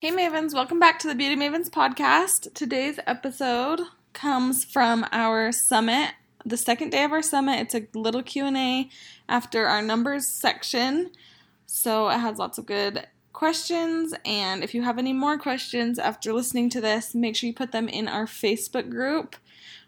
Hey Mavens, welcome back to the Beauty Mavens podcast. Today's episode comes from our summit, the second day of our summit. It's a little Q&A after our numbers section. So it has lots of good questions and if you have any more questions after listening to this, make sure you put them in our Facebook group.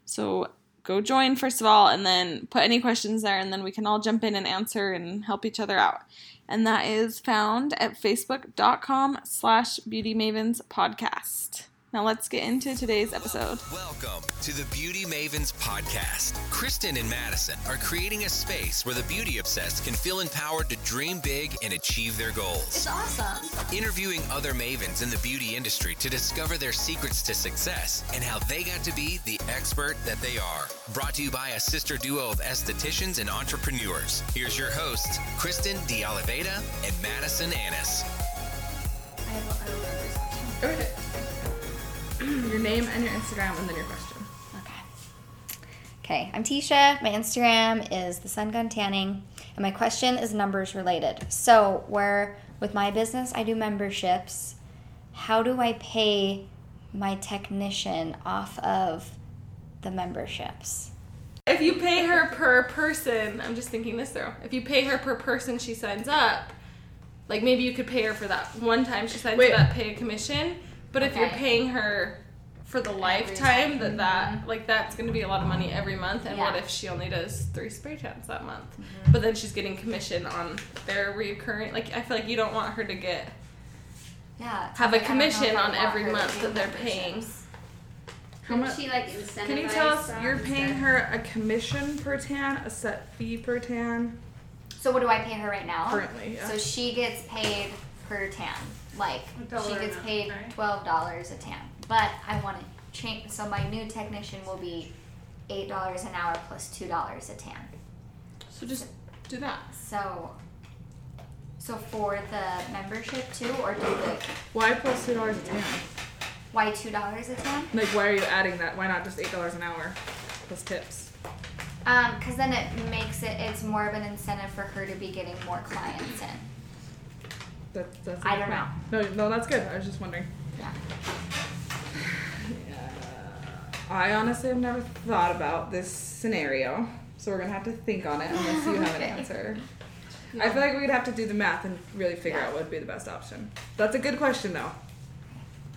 So go join first of all and then put any questions there and then we can all jump in and answer and help each other out. And that is found at facebook.com slash beauty mavens podcast now let's get into today's episode. Welcome to the Beauty Mavens podcast. Kristen and Madison are creating a space where the beauty obsessed can feel empowered to dream big and achieve their goals. It's awesome. Interviewing other mavens in the beauty industry to discover their secrets to success and how they got to be the expert that they are. Brought to you by a sister duo of estheticians and entrepreneurs. Here's your hosts, Kristen D'Oliveda and Madison Annis. I have, I have a question. Okay. Your name and your Instagram and then your question. Okay. Okay, I'm Tisha. My Instagram is the Sun Gun Tanning, and my question is numbers related. So, where with my business I do memberships, how do I pay my technician off of the memberships? If you pay her per person, I'm just thinking this through. If you pay her per person she signs up, like maybe you could pay her for that one time she signs Wait. up, pay a commission. But if you're paying her for the lifetime, that that like that's going to be a lot of money every month. And what if she only does three spray tans that month? Mm-hmm. But then she's getting commission on their recurring. Like I feel like you don't want her to get Yeah. have a like, I don't know if commission on every month that they're paying. How much? She like Can you tell us you're paying her a commission per tan, a set fee per tan So, what do I pay her right now? currently? Yeah. So she gets paid per tan. Like she gets paid right? twelve dollars a tan. But I want to change. So my new technician will be eight dollars an hour plus two dollars a tan. So just do that. So. So for the membership too, or do the why plus two dollars a tan? why two dollars a tan? Like, why are you adding that? Why not just eight dollars an hour plus tips? Um, because then it makes it it's more of an incentive for her to be getting more clients in. That, that's. I don't know. No, no, that's good. I was just wondering. Yeah. Yeah. I honestly have never thought about this scenario, so we're gonna have to think on it unless you have an Okay. answer. I feel like we'd have to do the math and really figure Yeah. out what would be the best option. That's a good question though,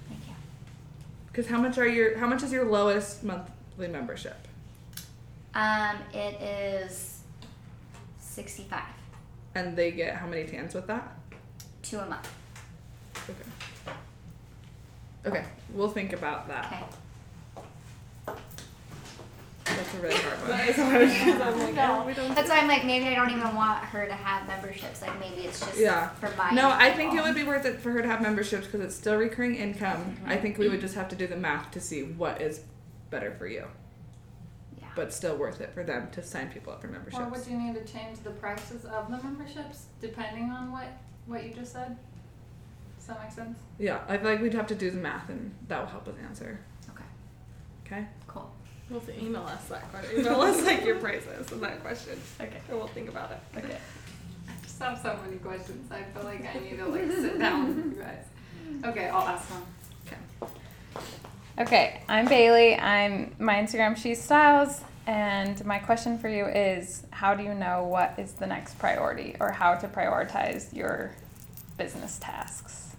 Thank you. because how much are your how much is your lowest monthly membership? Um, it is sixty-five, And they get how many tans with that? Two a month. Okay. Okay, we'll think about that. Okay. That's a really hard one. That's why I'm like, maybe I don't even want her to have memberships. Like maybe it's just Yeah. for my. No, I think it would be worth it for her to have memberships because it's still recurring income. Mm-hmm. I think we would just have to do the math to see what is better for you, Yeah. but still worth it for them to sign people up for memberships. Or would you need to change the prices of the memberships depending on what what you just said? Does that make sense? Yeah, I feel like we'd have to do the math, and that will help us answer. Okay. Okay. Cool. We'll have to email us that question. Email us like your prices and that question. Okay. And we'll think about it. Okay. I just have so many questions. I feel like I need to like sit down with you guys. Okay, I'll ask one. Okay, Okay, I'm Bailey. I'm my Instagram She Styles, and my question for you is: How do you know what is the next priority, or how to prioritize your business tasks?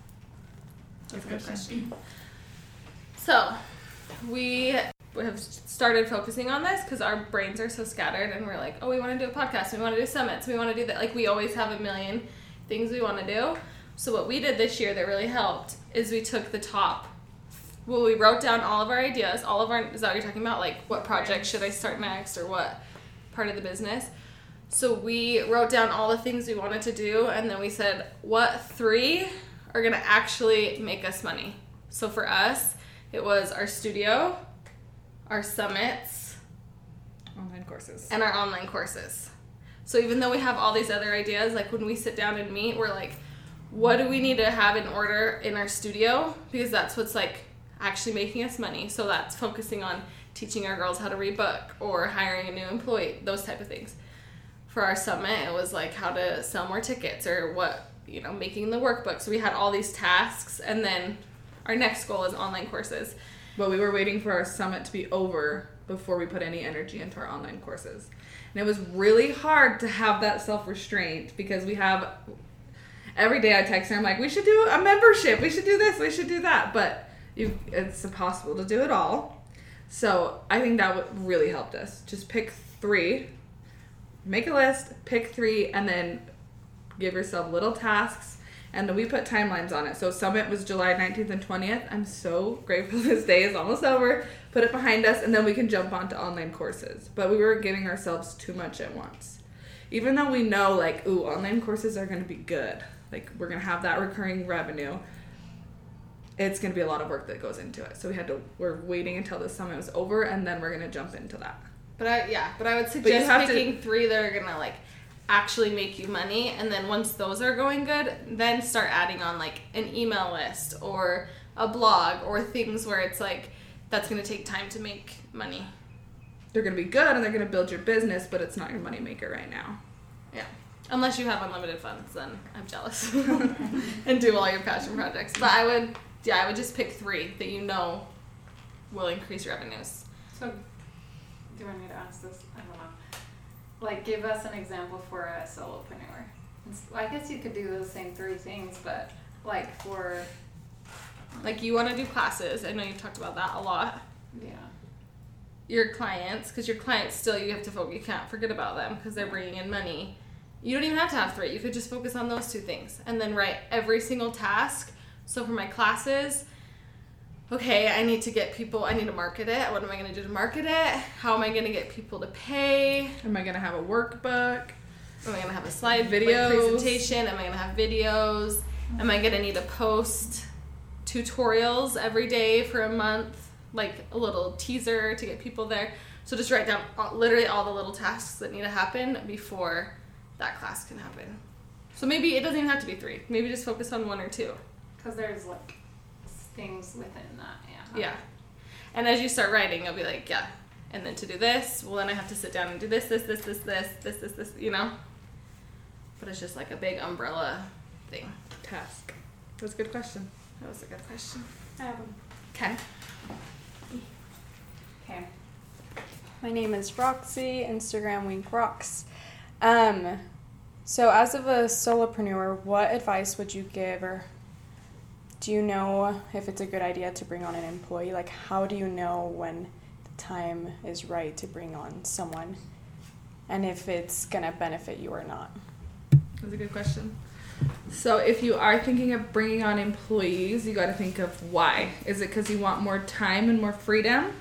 That's a good question. So, we have started focusing on this because our brains are so scattered, and we're like, oh, we want to do a podcast, we want to do summits, we want to do that. Like, we always have a million things we want to do. So, what we did this year that really helped is we took the top. Well, we wrote down all of our ideas, all of our. Is that what you're talking about? Like, what project should I start next, or what part of the business? So we wrote down all the things we wanted to do, and then we said, what three are gonna actually make us money? So for us, it was our studio, our summits, Online courses. and our online courses. So even though we have all these other ideas, like when we sit down and meet, we're like, what do we need to have in order in our studio? Because that's what's like actually making us money. So that's focusing on teaching our girls how to rebook or hiring a new employee, those type of things. For our summit, it was like how to sell more tickets or what you know, making the workbook. So we had all these tasks, and then our next goal is online courses. But we were waiting for our summit to be over before we put any energy into our online courses. And it was really hard to have that self restraint because we have every day I text her, I'm like, we should do a membership, we should do this, we should do that. But you, it's impossible to do it all. So I think that really helped us. Just pick three, make a list, pick three, and then give yourself little tasks. And then we put timelines on it. So Summit was July 19th and 20th. I'm so grateful this day is almost over. Put it behind us, and then we can jump onto online courses. But we were giving ourselves too much at once. Even though we know, like, ooh, online courses are to be good. Like, we're to have that recurring revenue it's going to be a lot of work that goes into it. So we had to we're waiting until the summit was over and then we're going to jump into that. But I yeah, but I would suggest have to- three that are gonna like actually make you money, and then once those are going good, then start adding on like an email list or a blog or things where it's like that's gonna take time to make money. They're going to be good and they're going to build your business, but it's not your moneymaker right now. Yeah. Unless you have unlimited funds, then I'm jealous. and do all your passion projects. But I would yeah, I would just pick three that you know will increase revenues. So, do you want me to ask this? I don't know. Like, give us an example for a solopreneur. It's- I guess you could do those same three things, but like for Like you want to do classes. I know you've talked about that a lot. yeah, your clients because your clients still you have to focus you can't forget about them because they're bringing in money you don't even have to have three you could just focus on those two things and then write every single task so for my classes okay i need to get people i need to market it. What am i going to do to market it? How am i going to get people to pay? Am I going to have a workbook? am i going to have a slide like, Videos. presentation? Am i going to have videos? Am i going to need to post tutorials every day for a month? Like a little teaser to get people there. So just write down all, literally all the little tasks that need to happen before that class can happen. So maybe it doesn't even have to be three. Maybe just focus on one or two because there's like things within that. Yeah. yeah and as you start writing you'll be like yeah and then to do this well then i have to sit down and do this this this this this this this this you know but it's just like a big umbrella thing Task. That's a good question. that was a good question I have okay Okay. My name is Roxy, Instagram Wink Rocks. Um, so as of a solopreneur, what advice would you give or do you know if it's a good idea to bring on an employee? Like how do you know when the time is right to bring on someone and if it's going to benefit you or not? That's a good question. So, if you are thinking of bringing on employees, you got to think of why. Is it because you want more time and more freedom?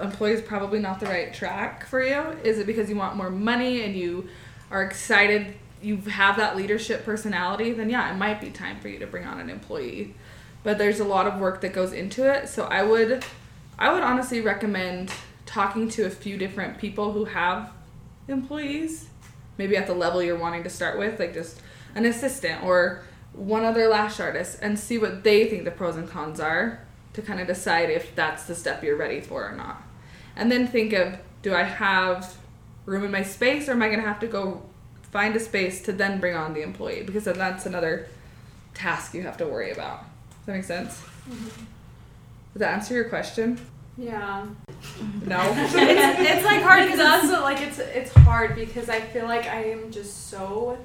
Employees probably not the right track for you. Is it because you want more money and you are excited? You have that leadership personality. Then yeah, it might be time for you to bring on an employee. But there's a lot of work that goes into it. So I would, I would honestly recommend talking to a few different people who have employees maybe at the level you're wanting to start with, like just an assistant or one other lash artist, and see what they think the pros and cons are to kind of decide if that's the step you're ready for or not. And then think of do I have room in my space or am I going to have to go find a space to then bring on the employee? Because then that's another task you have to worry about. Does that make sense? Mm-hmm. Does that answer your question? Yeah. No? it's, it's like hard because also like it's it's hard because I feel like I am just so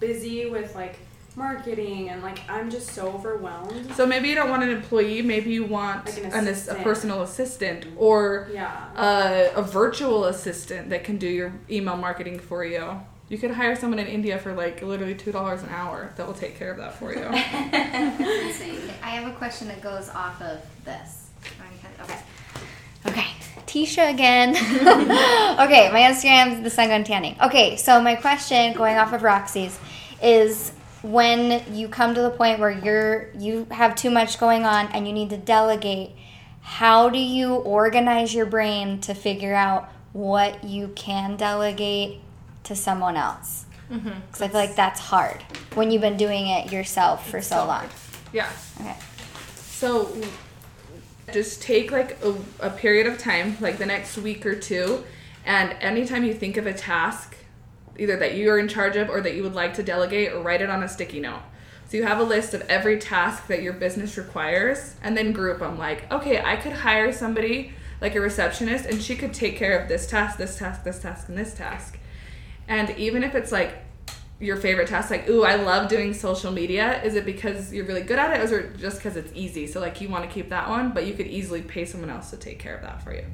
busy with like marketing and like I'm just so overwhelmed. So maybe you don't want an employee, maybe you want Like an an, a personal assistant or Yeah. a, a virtual assistant that can do your email marketing for you. You could hire someone in India for like literally two dollars an hour that will take care of that for you. Let's. I have a question that goes off of this. Okay. Okay. Tisha again. okay, my Instagram's the sun gun tanning. Okay, so my question going off of Roxy's is when you come to the point where you're you have too much going on and you need to delegate, how do you organize your brain to figure out what you can delegate to someone else? Mm-hmm. Because I feel like that's hard when you've been doing it yourself for so long. yeah Okay. So just take like a, a period of time, like the next week or two, and anytime you think of a task either that you're in charge of or that you would like to delegate or write it on a sticky note. So you have a list of every task that your business requires and then group them like, okay, I could hire somebody like a receptionist and she could take care of this task, this task, this task, and this task. And even if it's like your favorite task, like, ooh, I love doing social media, is it because you're really good at it or is it just because it's easy? So, like, you want to keep that one, but you could easily pay someone else to take care of that for you.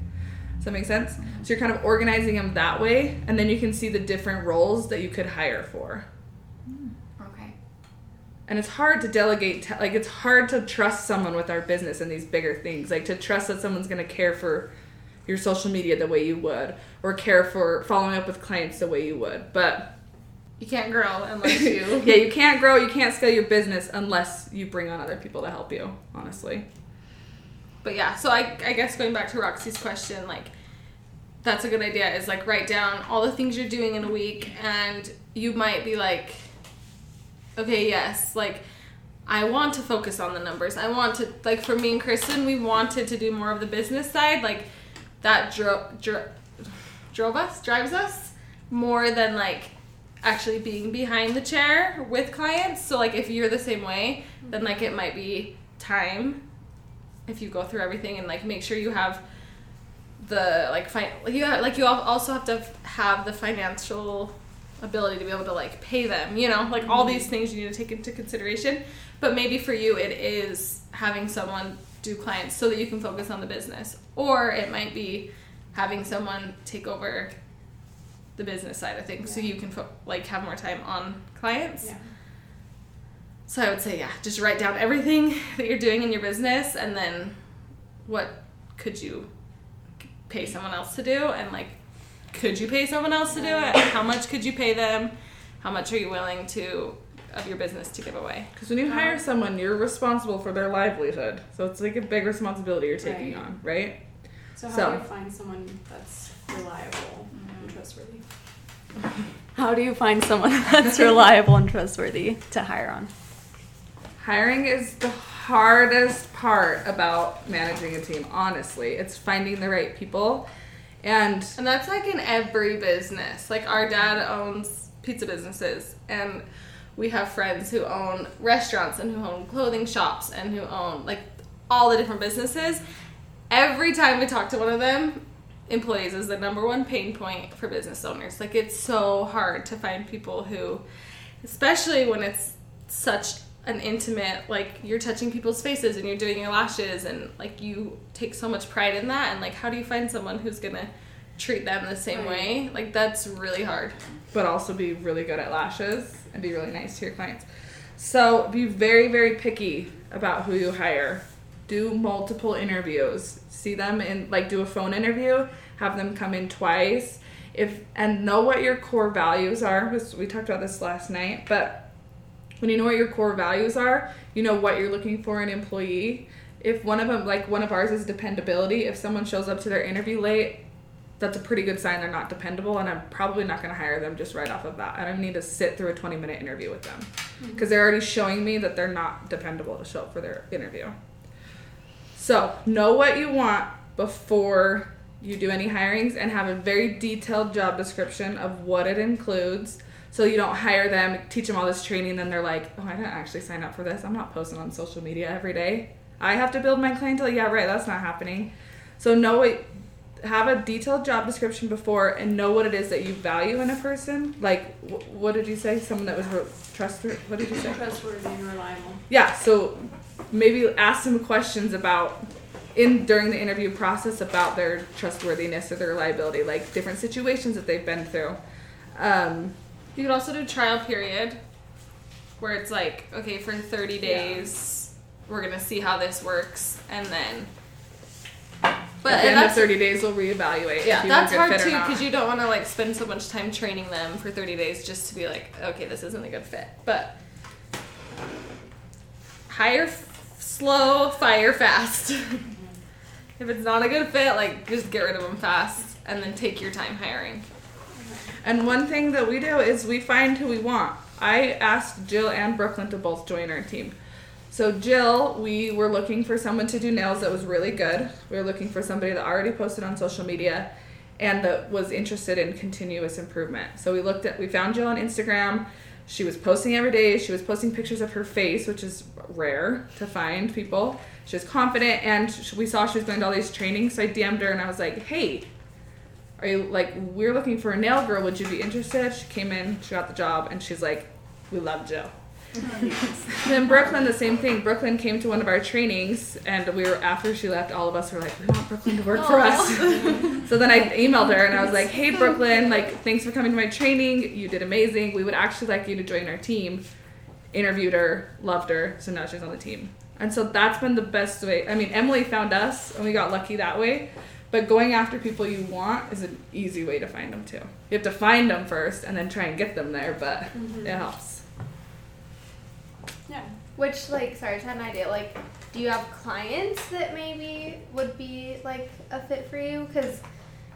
Does that make sense? Mm-hmm. So, you're kind of organizing them that way, and then you can see the different roles that you could hire for. Mm, okay. And it's hard to delegate, like, it's hard to trust someone with our business and these bigger things. Like, to trust that someone's going to care for your social media the way you would, or care for following up with clients the way you would. But You can't grow unless you. yeah, you can't grow, you can't scale your business unless you bring on other people to help you, honestly. But yeah, so I, I guess going back to Roxy's question, like, that's a good idea is like write down all the things you're doing in a week, and you might be like, okay, yes, like, I want to focus on the numbers. I want to, like, for me and Kristen, we wanted to do more of the business side. Like, that dro- dro- drove us, drives us more than like actually being behind the chair with clients. So, like, if you're the same way, then like it might be time if you go through everything and like make sure you have the like fi- like you have, like you also have to have the financial ability to be able to like pay them you know? Like all mm-hmm. these things you need to take into consideration. But maybe for you it is having someone do clients so that you can focus on the business or it might be having someone take over the business side of things so you can fo- like have more time on clients Yeah. so I would say, yeah, just write down everything that you're doing in your business and then what could you pay someone else to do and like could you pay someone else to do it? How much could you pay them? How much are you willing to of your business to give away? Because when you hire um, someone, you're responsible for their livelihood. So it's like a big responsibility you're taking Right. on, right? So how So- do you find someone that's reliable and mm-hmm. trustworthy? How do you find someone that's reliable and trustworthy to hire on? Hiring is the hardest part about managing a team, honestly. It's finding the right people. And And that's like in every business. Like our dad owns pizza businesses and we have friends who own restaurants and who own clothing shops and who own like all the different businesses. Every time we talk to one of them, employees is the number one pain point for business owners. Like it's so hard to find people who especially when it's such an intimate like you're touching people's faces and you're doing your lashes and like you take so much pride in that and like how do you find someone who's gonna treat them the same way like that's really hard but also be really good at lashes and be really nice to your clients. So be very, very picky about who you hire. Do multiple interviews. See them in like do a phone interview, have them come in twice. If and know what your core values are. We talked about this last night, but when you know what your core values are, you know what you're looking for in an employee. If one of them, like one of ours, is dependability. If someone shows up to their interview late, that's a pretty good sign they're not dependable, and I'm probably not going to hire them just right off of that. I don't need to sit through a 20 minute interview with them mm-hmm. because they're already showing me that they're not dependable to show up for their interview. So, know what you want before you do any hirings and have a very detailed job description of what it includes. So you don't hire them, teach them all this training, then they're like, oh, I didn't actually sign up for this. I'm not posting on social media every day. I have to build my clientele. Yeah, right. That's not happening. So know what, have a detailed job description before and know what it is that you value in a person. Like, wh- what did you say? Someone that was re- trustworthy. What did you say? Trustworthy and reliable. yeah so maybe ask some questions about in during the interview process about their trustworthiness or their reliability like different situations that they've been through um, you could also do trial period where it's like okay for 30 days we're gonna see how this works and then but at the end of that's 30 days we'll reevaluate yeah that's hard good fit or too because you don't want to like spend so much time training them for 30 days just to be like okay this isn't a good fit but hire f- slow fire fast if it's not a good fit like just get rid of them fast and then take your time hiring And one thing that we do is we find who we want. I asked Jill and Brooklyn to both join our team. So Jill, we were looking for someone to do nails that was really good. We were looking for somebody that already posted on social media and that was interested in continuous improvement. So we looked at we found Jill on Instagram. She was posting every day. She was posting pictures of her face, which is rare to find people. She was confident, and we saw she was going to all these trainings. So I DM'd her and I was like, "Hey, are you like we're looking for a nail girl? Would you be interested?" She came in, she got the job, and she's like, "We love Jill." Then Brooklyn, the same thing. Brooklyn came to one of our trainings, and we were after she left. All of us were like, "We want Brooklyn to work for us." so then I emailed her and I was like, "Hey, Brooklyn, like, thanks for coming to my training. You did amazing. We would actually like you to join our team." Interviewed her, loved her, so now she's on the team. And so that's been the best way. I mean, Emily found us, and we got lucky that way. But going after people you want is an easy way to find them too. You have to find them first, and then try and get them there. But it mm-hmm. helps. Yeah. Which, like, sorry, I just had an idea. Like, do you have clients that maybe would be like a fit for you? Because,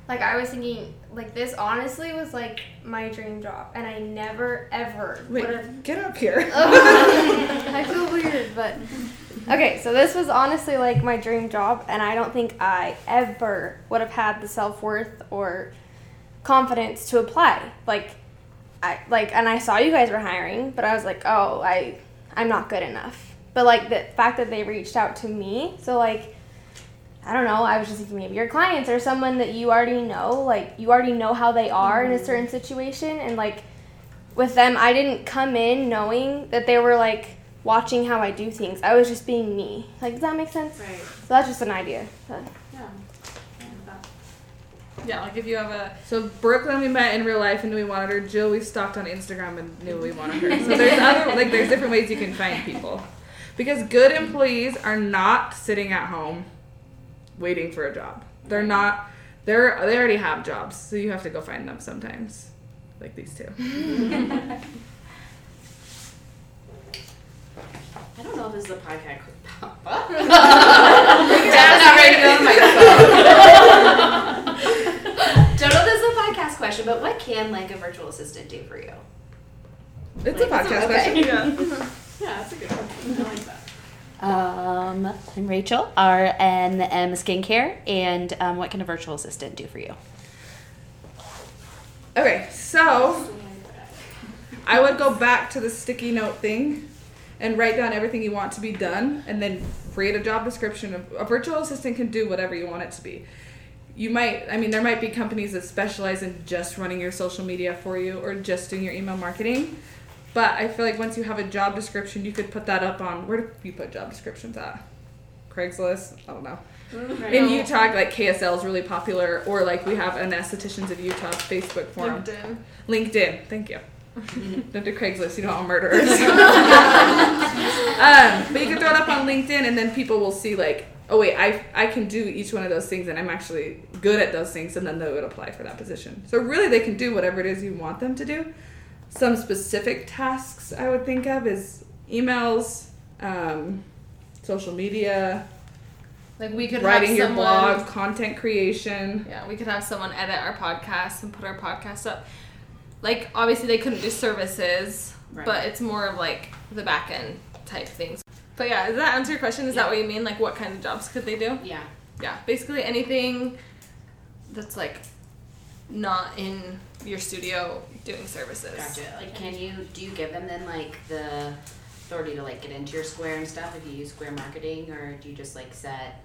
like, I was thinking, like, this honestly was like my dream job, and I never ever Wait, would have. get up here. I feel weird, but okay. So this was honestly like my dream job, and I don't think I ever would have had the self worth or confidence to apply. Like, I like, and I saw you guys were hiring, but I was like, oh, I, I'm not good enough. But like the fact that they reached out to me, so like. I don't know. I was just thinking maybe your clients or someone that you already know, like you already know how they are in a mm-hmm. certain situation, and like with them, I didn't come in knowing that they were like watching how I do things. I was just being me. Like, does that make sense? Right. So that's just an idea. But Yeah. Yeah, like if you have a So Brooklyn we met in real life and knew we wanted her. Jill we stalked on Instagram and knew we wanted her. So there's other like there's different ways you can find people. Because good employees are not sitting at home waiting for a job. They're not they're they already have jobs, so you have to go find them sometimes. Like these two. I don't know if this is a podcast. Dad's not ready to go on the don't know if this is a podcast question, but what can like a virtual assistant do for you? It's a podcast Okay. question. Yeah, that's a good one. I like that. Um, I'm Rachel, RNM Skincare, and um, what can a virtual assistant do for you? Okay, so I would go back to the sticky note thing and write down everything you want to be done and then create a job description of a virtual assistant can do whatever you want it to be. You might I mean there might be companies that specialize in just running your social media for you or just doing your email marketing. But I feel like once you have a job description, you could put that up on where do you put job descriptions at? Craigslist? I don't know. In Utah, like KSL is really popular, or like we have an estheticians of Utah Facebook forum. LinkedIn. LinkedIn, thank you. Don't do Craigslist, you don't want murderers. um, but you can throw it up on LinkedIn, and then people will see like, oh wait, I I can do each one of those things, and I'm actually good at those things, and then they would apply for that position. So really, they can do whatever it is you want them to do. Some specific tasks I would think of is emails, um, social media, Like we could writing have your someone, blog, content creation. Yeah, we could have someone edit our podcast and put our podcast up. Like obviously they couldn't do services, Right. but it's more of like the back end type things. But yeah, does that answer your question? Is that what you mean? Like what kind of jobs could they do? Yeah. Yeah, basically anything that's like not in your studio doing services. Gotcha. Like, can you do you give them then like the authority to like get into your Square and stuff if you use Square marketing, or do you just like set?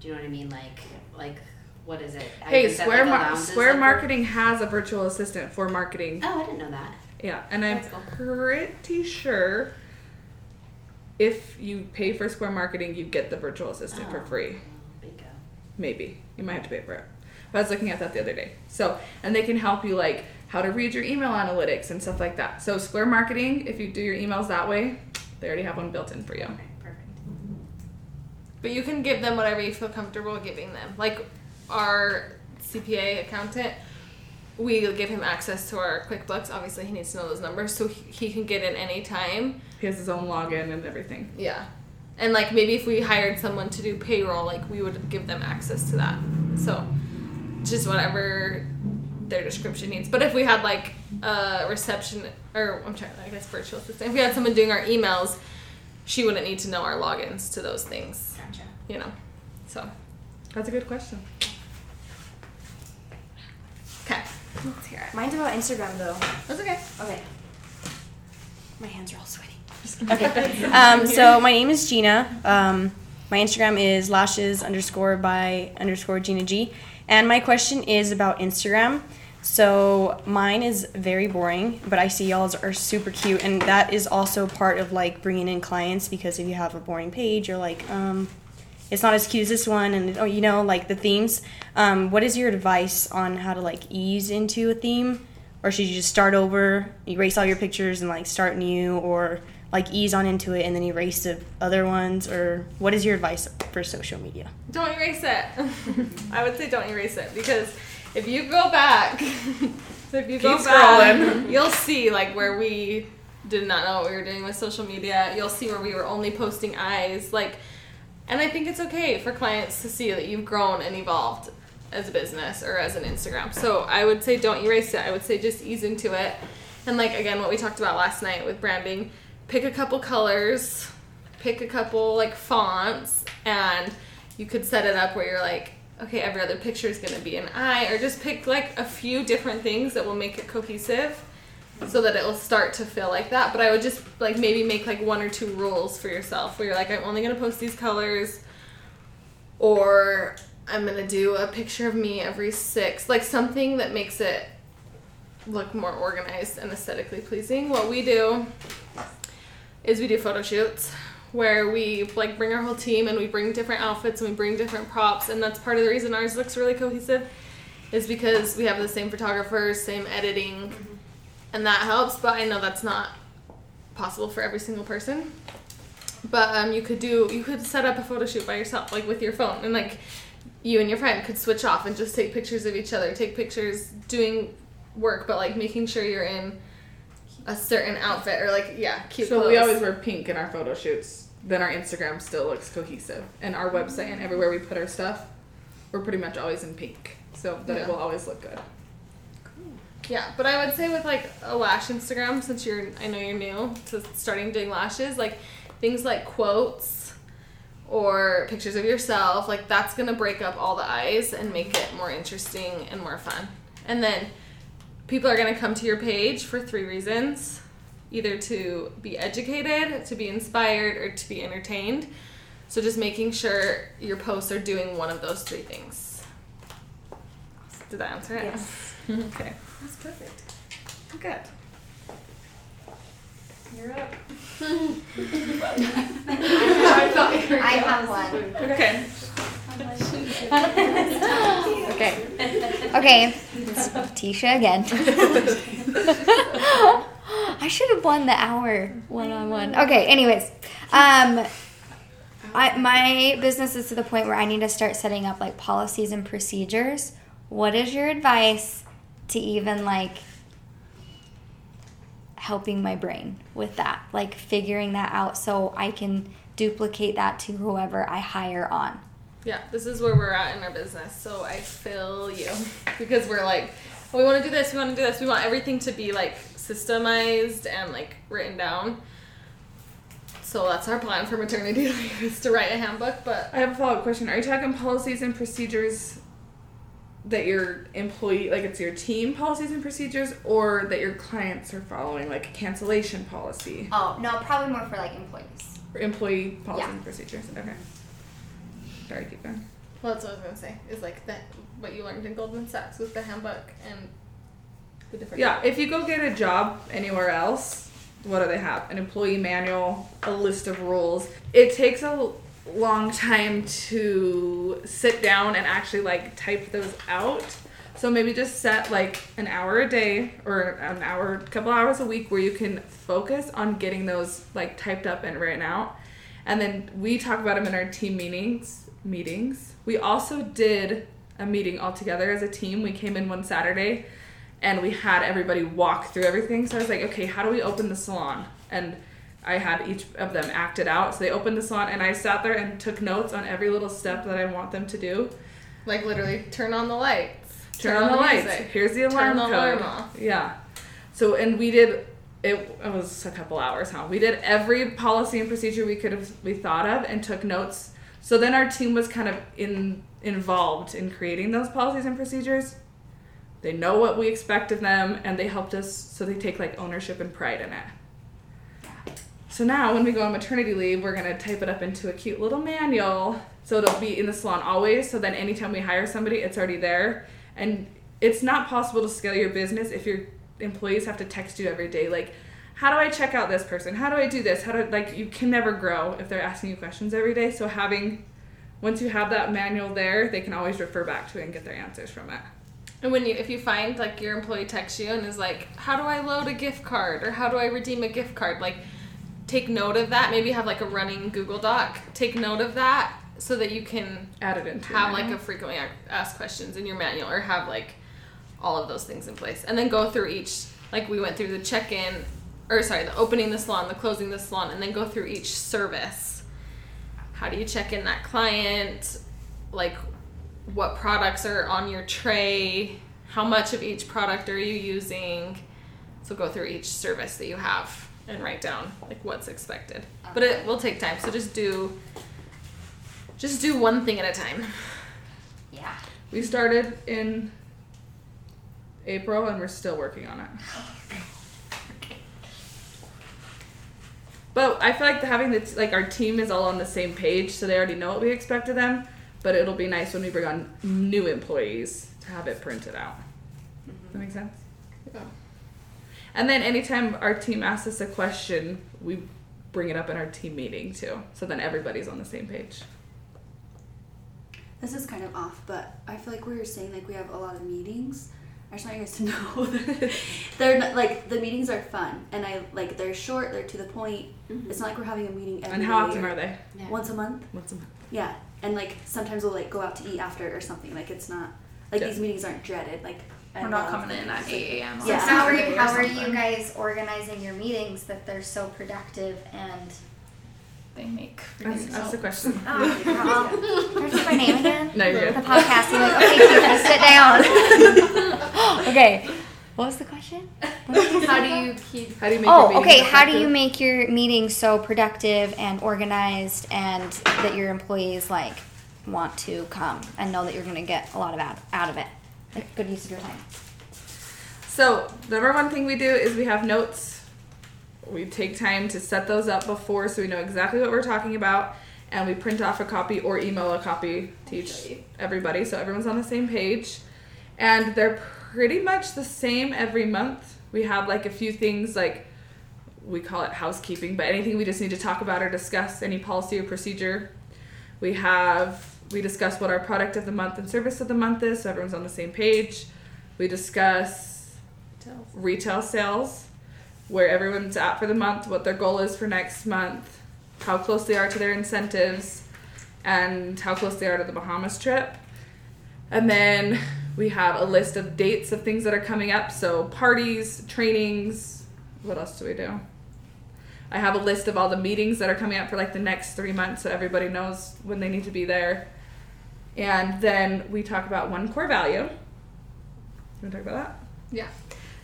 Do you know what I mean? Like, like what is it? Hey, Square like, Mar- Square like, Marketing has a virtual assistant for marketing. Oh, I didn't know that. Yeah, and I'm cool. pretty sure if you pay for Square Marketing, you get the virtual assistant for Oh, free. Bingo. Maybe you might have to pay for it. But I was looking at that the other day. So, and they can help you like how to read your email analytics and stuff like that. So, Square Marketing, if you do your emails that way, they already have one built in for you. Okay, perfect. But you can give them whatever you feel comfortable giving them. Like our CPA accountant, we give him access to our QuickBooks. Obviously, he needs to know those numbers so he, he can get in anytime. He has his own login and everything. Yeah. And like maybe if we hired someone to do payroll, like we would give them access to that. So just whatever their description needs. But if we had like a reception or I'm trying I guess virtual assistant, if we had someone doing our emails, she wouldn't need to know our logins to those things. Gotcha. You know. So That's a good question. Let's hear it. Mine's about Instagram though. That's okay. Okay. My hands are all sweaty. Okay. um, so my name is Gina. Um, my Instagram is lashes underscore by underscore Gina G. And my question is about Instagram. So mine is very boring, but I see y'all's are super cute, and that is also part of like bringing in clients because if you have a boring page, you're like, um, it's not as cute as this one, and oh, you know, like the themes. Um, what is your advice on how to like ease into a theme, or should you just start over, erase all your pictures, and like start new, or like ease on into it and then erase the other ones, or what is your advice for social media? Don't erase it. I would say don't erase it because if you go back, if you go Keep back, scrolling. you'll see like where we did not know what we were doing with social media. You'll see where we were only posting eyes, like, and I think it's okay for clients to see that you've grown and evolved as a business or as an Instagram. So I would say don't erase it. I would say just ease into it, and like again, what we talked about last night with branding, pick a couple colors, pick a couple like fonts, and you could set it up where you're like okay, every other picture is going to be an eye, or just pick like a few different things that will make it cohesive so that it will start to feel like that. But I would just like maybe make like one or two rules for yourself where you're like, I'm only to post these colors, or I'm to do a picture of me every six, like something that makes it look more organized and aesthetically pleasing. What we do is we do photo shoots where we like bring our whole team and we bring different outfits and we bring different props and that's part of the reason ours looks really cohesive is because we have the same photographers same editing and that helps but i know that's not possible for every single person but um, you could do you could set up a photo shoot by yourself like with your phone and like you and your friend could switch off and just take pictures of each other take pictures doing work but like making sure you're in a certain outfit or like yeah cute So clothes. we always wear pink in our photo shoots. Then our Instagram still looks cohesive, and our website and everywhere we put our stuff, we're pretty much always in pink, so that Yeah. it will always look good. Yeah, but I would say with like a lash Instagram, since you're, I know you're new to starting doing lashes, like things like quotes or pictures of yourself, like that's gonna break up all the eyes and make it more interesting and more fun. And then people are gonna come to your page for three reasons either to be educated, to be inspired, or to be entertained. So just making sure your posts are doing one of those three things. Did that answer it? Yes. okay. That's perfect. Good. You're up. I have one. Okay. Okay. Okay. It's Tisha again. I should have won the hour one on one. Okay. Anyways, um, I my business is to the point where I need to start setting up like policies and procedures. What is your advice to even like helping my brain with that, like figuring that out so I can duplicate that to whoever I hire on? Yeah, this is where we're at in our business. So I feel you because we're like, oh, we want to do this, we want to do this, we want everything to be like systemized and like written down. So that's our plan for maternity leave is to write a handbook. But I have a follow up question. Are you talking policies and procedures that your employee, like it's your team policies and procedures, or that your clients are following, like a cancellation policy? Oh no, probably more for like employees. Or employee policies Yeah. and procedures. Okay. Sorry, keep going. well, that's what I was gonna say is like that what you learned in Goldman Sachs with the handbook and the different. Yeah, if you go get a job anywhere else, what do they have? An employee manual, a list of rules. It takes a l- long time to sit down and actually like type those out. So maybe just set like an hour a day or an hour, couple hours a week where you can focus on getting those like typed up and written out. And then we talk about them in our team meetings. Meetings. We also did a meeting all together as a team. We came in one Saturday and we had everybody walk through everything. So I was like, okay, how do we open the salon? And I had each of them acted out. So they opened the salon, and I sat there and took notes on every little step that I want them to do. Like literally, turn on the lights. Turn, on, the lights. music. Here's the alarm Turn the code. alarm off. Yeah. So and we did. It, it was a couple hours, huh? We did every policy and procedure we could have we thought of and took notes. So then our team was kind of in involved in creating those policies and procedures. They know what we expect of them, and they helped us, so they take like ownership and pride in it. So now, when we go on maternity leave, we're gonna type it up into a cute little manual, so it'll be in the salon always. So then, anytime we hire somebody, it's already there, and it's not possible to scale your business if your employees have to text you every day, like, "How do I check out this person? How do I do this? How do like you can never grow if they're asking you questions every day. So having once you have that manual there, they can always refer back to it and get their answers from it. And when you, if you find like your employee texts you and is like, "How do I load a gift card?" or "How do I redeem a gift card?" like, take note of that. Maybe have like a running Google Doc. Take note of that so that you can Add it into have like a frequently asked questions in your manual or have like all of those things in place. And then go through each like we went through the check-in or sorry the opening the salon the closing the salon and then go through each service. How do you check in that client? Like what products are on your tray? How much of each product are you using? So go through each service that you have and write down like what's expected but it will take time so just do just do one thing at a time Yeah. We started in April and we're still working on it. But I feel like having the like our team is all on the same page, so they already know what we expect of them. But it'll be nice when we bring on new employees to have it printed out. Does that make sense? Yeah. And then anytime our team asks us a question, we bring it up in our team meeting too. So then everybody's on the same page. This is kind of off, but I feel like we were saying like we have a lot of meetings. I just want you guys to know that they're not, like the meetings are fun and I like they're short, they're to the point. Mm-hmm. It's not like we're having a meeting every And how often are they? Once a month. Once a month. Yeah, and like sometimes we'll like go out to eat after or something. Like it's not like Yeah. these meetings aren't dreaded. Like I We're not love coming in at It's 8 a.m. on Yeah. How are, Saturday or how are you something. guys organizing your meetings that they're so productive and They make That's, that's the question. oh, well, can I say my name again? No, you're The good. podcast. You're like, okay, Tina, sit down. okay. What was the question? What did you How do you keep? How do you make oh, your Oh, meetings okay. How do you effective? make your meetings so productive and organized, and that your employees like want to come and know that you're going to get a lot of out, out of it? Like, good use of your time. So the number one thing we do is we have notes. We take time to set those up before so we know exactly what we're talking about, and we print off a copy or email a copy to each everybody so everyone's on the same page. And they're pretty much the same every month. We have like a few things like we call it housekeeping, but anything we just need to talk about or discuss, any policy or procedure. We have we discuss what our product of the month and service of the month is, so everyone's on the same page. We discuss retail sales, where everyone's at for the month, what their goal is for next month, how close they are to their incentives, and how close they are to the Bahamas trip. And then we have a list of dates of things that are coming up, so parties, trainings. What else do we do? I have a list of all the meetings that are coming up for like the next three months so everybody knows when they need to be there. And then we talk about one core value. You want to talk about that? Yeah.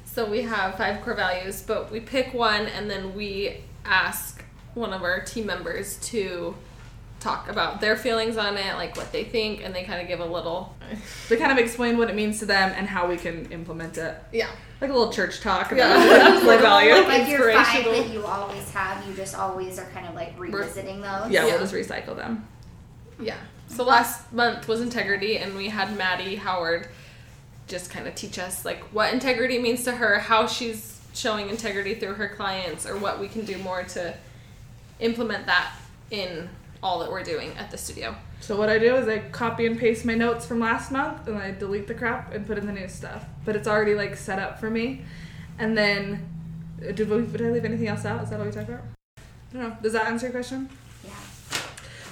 So we have five core values, but we pick one and then we ask one of our team members to talk about their feelings on it, like what they think, and they kind of give a little, They kind of explain what it means to them and how we can implement it. yeah, Like a little church talk about Yeah. core value. Like your five Inspirational. that you always have, you just always are kind of like revisiting those. Yeah, Yeah. we'll just recycle them. yeah. So last month was integrity, and we had Maddie Howard just kind of teach us like what integrity means to her, how she's showing integrity through her clients, or what we can do more to implement that in all that we're doing at the studio. So what I do is I copy and paste my notes from last month and I delete the crap and put in the new stuff. But it's already like set up for me. And then did we did I leave anything else out? Is that all we talked about? I don't know. Does that answer your question?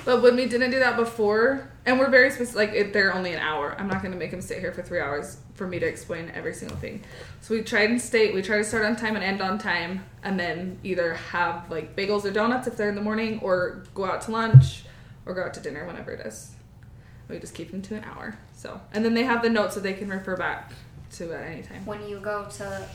But when we didn't do that before, and we're very specific, like it, they're only an hour. I'm not going to make them sit here for three hours for me to explain every single thing. So we try and state, We try to start on time and end on time, and then either have like bagels or donuts if they're in the morning, or go out to lunch, or go out to dinner whenever it is. We just keep them to an hour. So, and then they have the notes that they can refer back to at any time. When you go to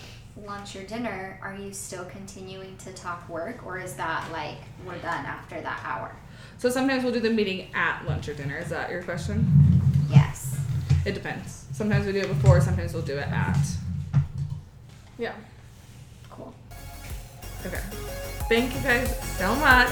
lunch or dinner, are you still continuing to talk work, or is that like we're done after that hour? So sometimes we'll do the meeting at lunch or dinner. Is that your question? Yes. It depends. Sometimes we do it before, sometimes we'll do it at. Yeah. Cool. Okay. Thank you guys so much.